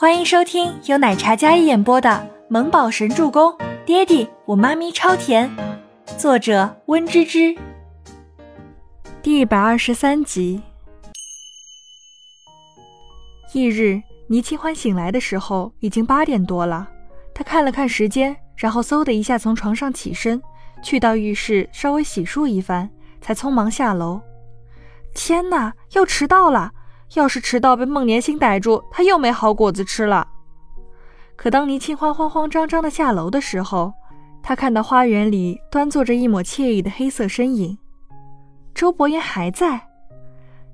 欢迎收听由奶茶嘉一演播的《萌宝神助攻》，爹地我妈咪超甜，作者温芝芝。第一百二十三集。翌日，倪清欢醒来的时候已经八点多了。他看了看时间，然后嗖的一下从床上起身，去到浴室稍微洗漱一番，才匆忙下楼。天哪，要迟到了！要是迟到被孟年星逮住，他又没好果子吃了。可当倪清欢慌慌张张的下楼的时候，他看到花园里端坐着一抹惬意的黑色身影，周伯言还在。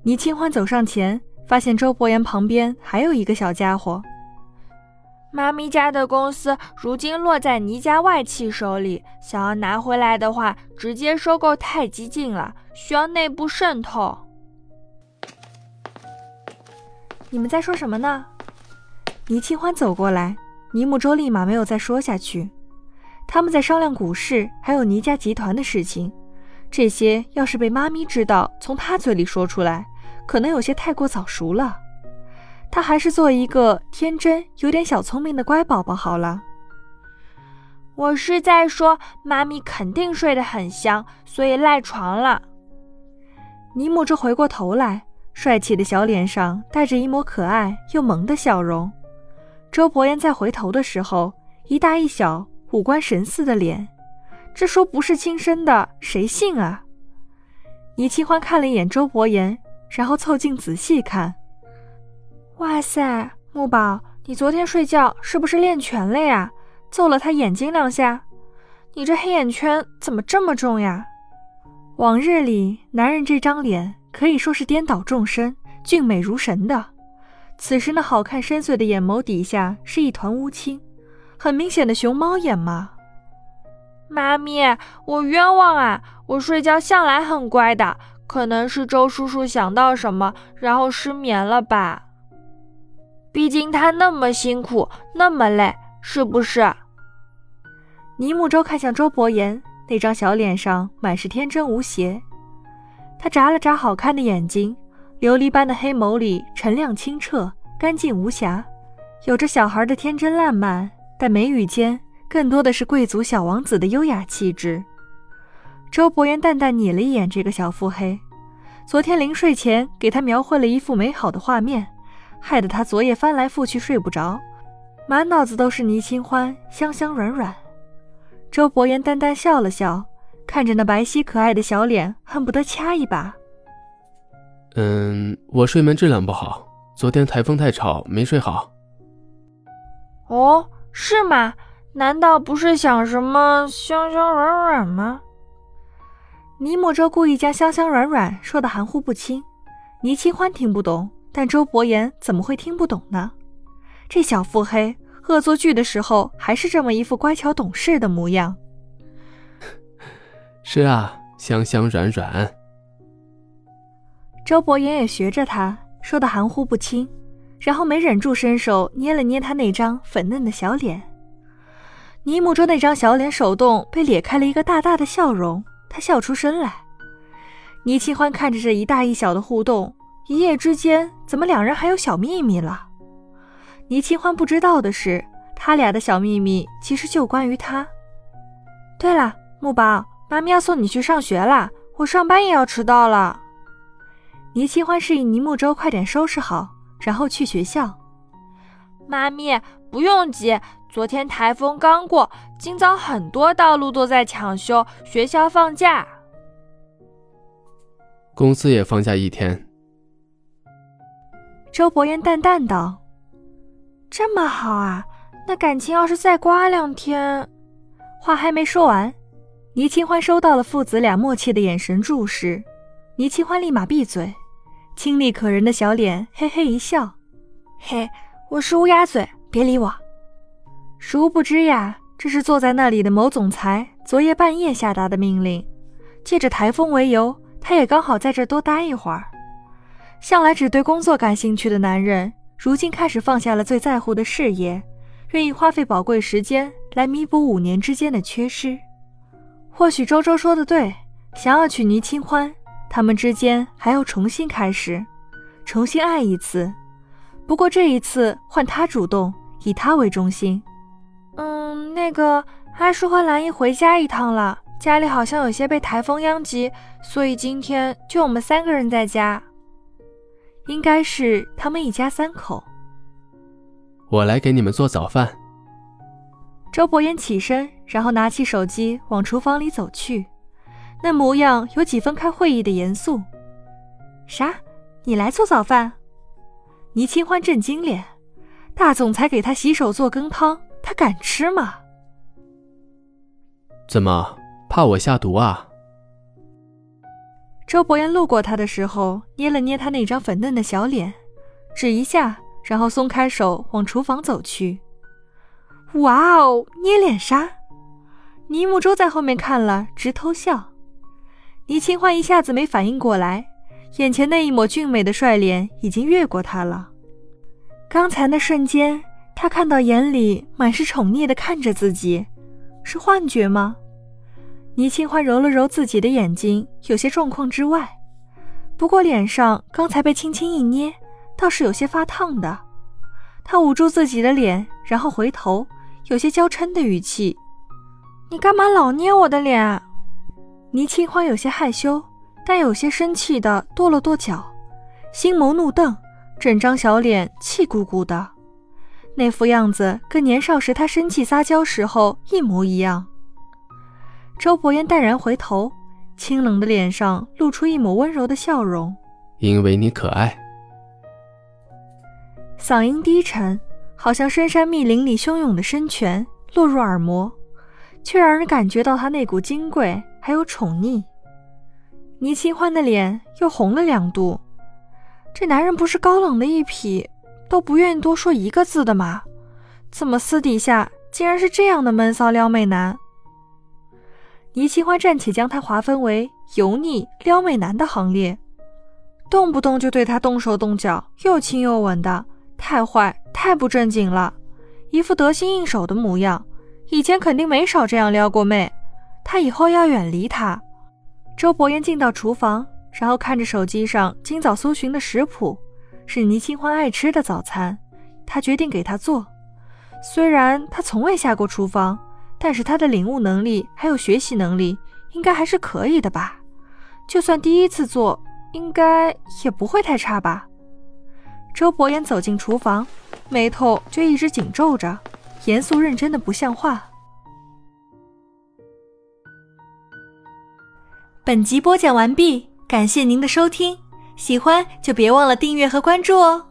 倪清欢走上前，发现周伯言旁边还有一个小家伙。妈咪家的公司如今落在倪家外戚手里，想要拿回来的话，直接收购太激进了，需要内部渗透。你们在说什么呢？倪清欢走过来，倪木舟立马没有再说下去。他们在商量股市，还有倪家集团的事情。这些要是被妈咪知道，从她嘴里说出来，可能有些太过早熟了。他还是做一个天真、有点小聪明的乖宝宝好了。我是在说，妈咪肯定睡得很香，所以赖床了。尼木舟回过头来。帅气的小脸上带着一抹可爱又萌的笑容。周伯言再回头的时候，一大一小，五官神似的脸，这说不是亲生的，谁信啊？倪清欢看了一眼周伯言，然后凑近仔细看。哇塞，木宝，你昨天睡觉是不是练拳了呀？揍了他眼睛两下？你这黑眼圈怎么这么重呀？往日里，男人这张脸。可以说是颠倒众生，俊美如神的。此时那好看深邃的眼眸底下是一团乌青，很明显的熊猫眼嘛。妈咪，我冤枉啊！我睡觉向来很乖的，可能是周叔叔想到什么，然后失眠了吧。毕竟他那么辛苦，那么累，是不是？倪木舟看向周伯言，那张小脸上满是天真无邪。他眨了眨好看的眼睛，琉璃般的黑眸里澄亮清澈、干净无瑕，有着小孩的天真烂漫，但眉宇间更多的是贵族小王子的优雅气质。周伯言淡淡睨了一眼这个小腹黑，昨天临睡前给他描绘了一幅美好的画面，害得他昨夜翻来覆去睡不着，满脑子都是倪清欢香香软软。周伯言淡淡笑了笑。看着那白皙可爱的小脸，恨不得掐一把。嗯，我睡眠质量不好，昨天台风太吵，没睡好。哦，是吗？难道不是想什么香香软软吗？倪莫舟故意将香香软软说的含糊不清，倪清欢听不懂，但周伯言怎么会听不懂呢？这小腹黑，恶作剧的时候还是这么一副乖巧懂事的模样。是啊，香香软软。周伯言也学着他说的含糊不清，然后没忍住伸手捏了捏他那张粉嫩的小脸。倪木舟那张小脸手动被咧开了一个大大的笑容，他笑出声来。倪清欢看着这一大一小的互动，一夜之间怎么两人还有小秘密了？倪清欢不知道的是，他俩的小秘密其实就关于他。对了，木宝。妈咪要送你去上学啦，我上班也要迟到了。倪清欢示意倪木舟快点收拾好，然后去学校。妈咪不用急，昨天台风刚过，今早很多道路都在抢修，学校放假。公司也放假一天。周伯言淡淡道：“这么好啊，那感情要是再刮两天……”话还没说完。倪清欢收到了父子俩默契的眼神注视，倪清欢立马闭嘴，清丽可人的小脸嘿嘿一笑：“嘿，我是乌鸦嘴，别理我。”殊不知呀，这是坐在那里的某总裁昨夜半夜下达的命令。借着台风为由，他也刚好在这多待一会儿。向来只对工作感兴趣的男人，如今开始放下了最在乎的事业，愿意花费宝贵时间来弥补五年之间的缺失。或许周周说的对，想要娶倪清欢，他们之间还要重新开始，重新爱一次。不过这一次换他主动，以他为中心。嗯，那个阿叔和兰姨回家一趟了，家里好像有些被台风殃及，所以今天就我们三个人在家。应该是他们一家三口。我来给你们做早饭。周伯言起身，然后拿起手机往厨房里走去，那模样有几分开会议的严肃。啥？你来做早饭？倪清欢震惊脸，大总裁给他洗手做羹汤，他敢吃吗？怎么怕我下毒啊？周伯言路过他的时候，捏了捏他那张粉嫩的小脸，指一下，然后松开手往厨房走去。哇哦，捏脸杀！倪木舟在后面看了直偷笑。倪清欢一下子没反应过来，眼前那一抹俊美的帅脸已经越过他了。刚才那瞬间，他看到眼里满是宠溺的看着自己，是幻觉吗？倪清欢揉了揉自己的眼睛，有些状况之外。不过脸上刚才被轻轻一捏，倒是有些发烫的。他捂住自己的脸，然后回头，有些娇嗔的语气：“你干嘛老捏我的脸？”倪清欢有些害羞，但有些生气的跺了跺脚，星眸怒瞪，整张小脸气鼓鼓的，那副样子跟年少时他生气撒娇时候一模一样。周伯言淡然回头，清冷的脸上露出一抹温柔的笑容。因为你可爱。嗓音低沉，好像深山密林里汹涌的深泉落入耳膜，却让人感觉到他那股金贵还有宠溺。倪清欢的脸又红了两度。这男人不是高冷的一匹，都不愿意多说一个字的吗？怎么私底下竟然是这样的闷骚撩妹男？倪清欢暂且将他划分为油腻撩妹男的行列，动不动就对他动手动脚，又亲又吻的，太坏太不正经了，一副得心应手的模样。以前肯定没少这样撩过妹，他以后要远离他。周伯言进到厨房，然后看着手机上今早搜寻的食谱，是倪清欢爱吃的早餐，他决定给他做。虽然他从未下过厨房。但是他的领悟能力还有学习能力，应该还是可以的吧？就算第一次做，应该也不会太差吧？周伯言走进厨房，眉头就一直紧皱着，严肃认真的不像话。本集播讲完毕，感谢您的收听，喜欢就别忘了订阅和关注哦。